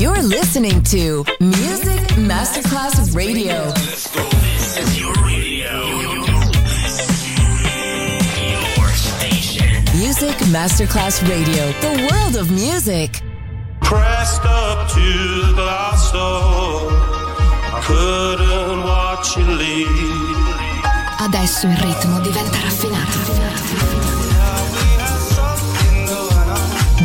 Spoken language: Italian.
You're listening to Music Masterclass Radio. This is your radio. Your station. Music Masterclass Radio, the world of music. Pressed up to the glass door. Couldn't watch you leave. Adesso il ritmo diventa raffinato.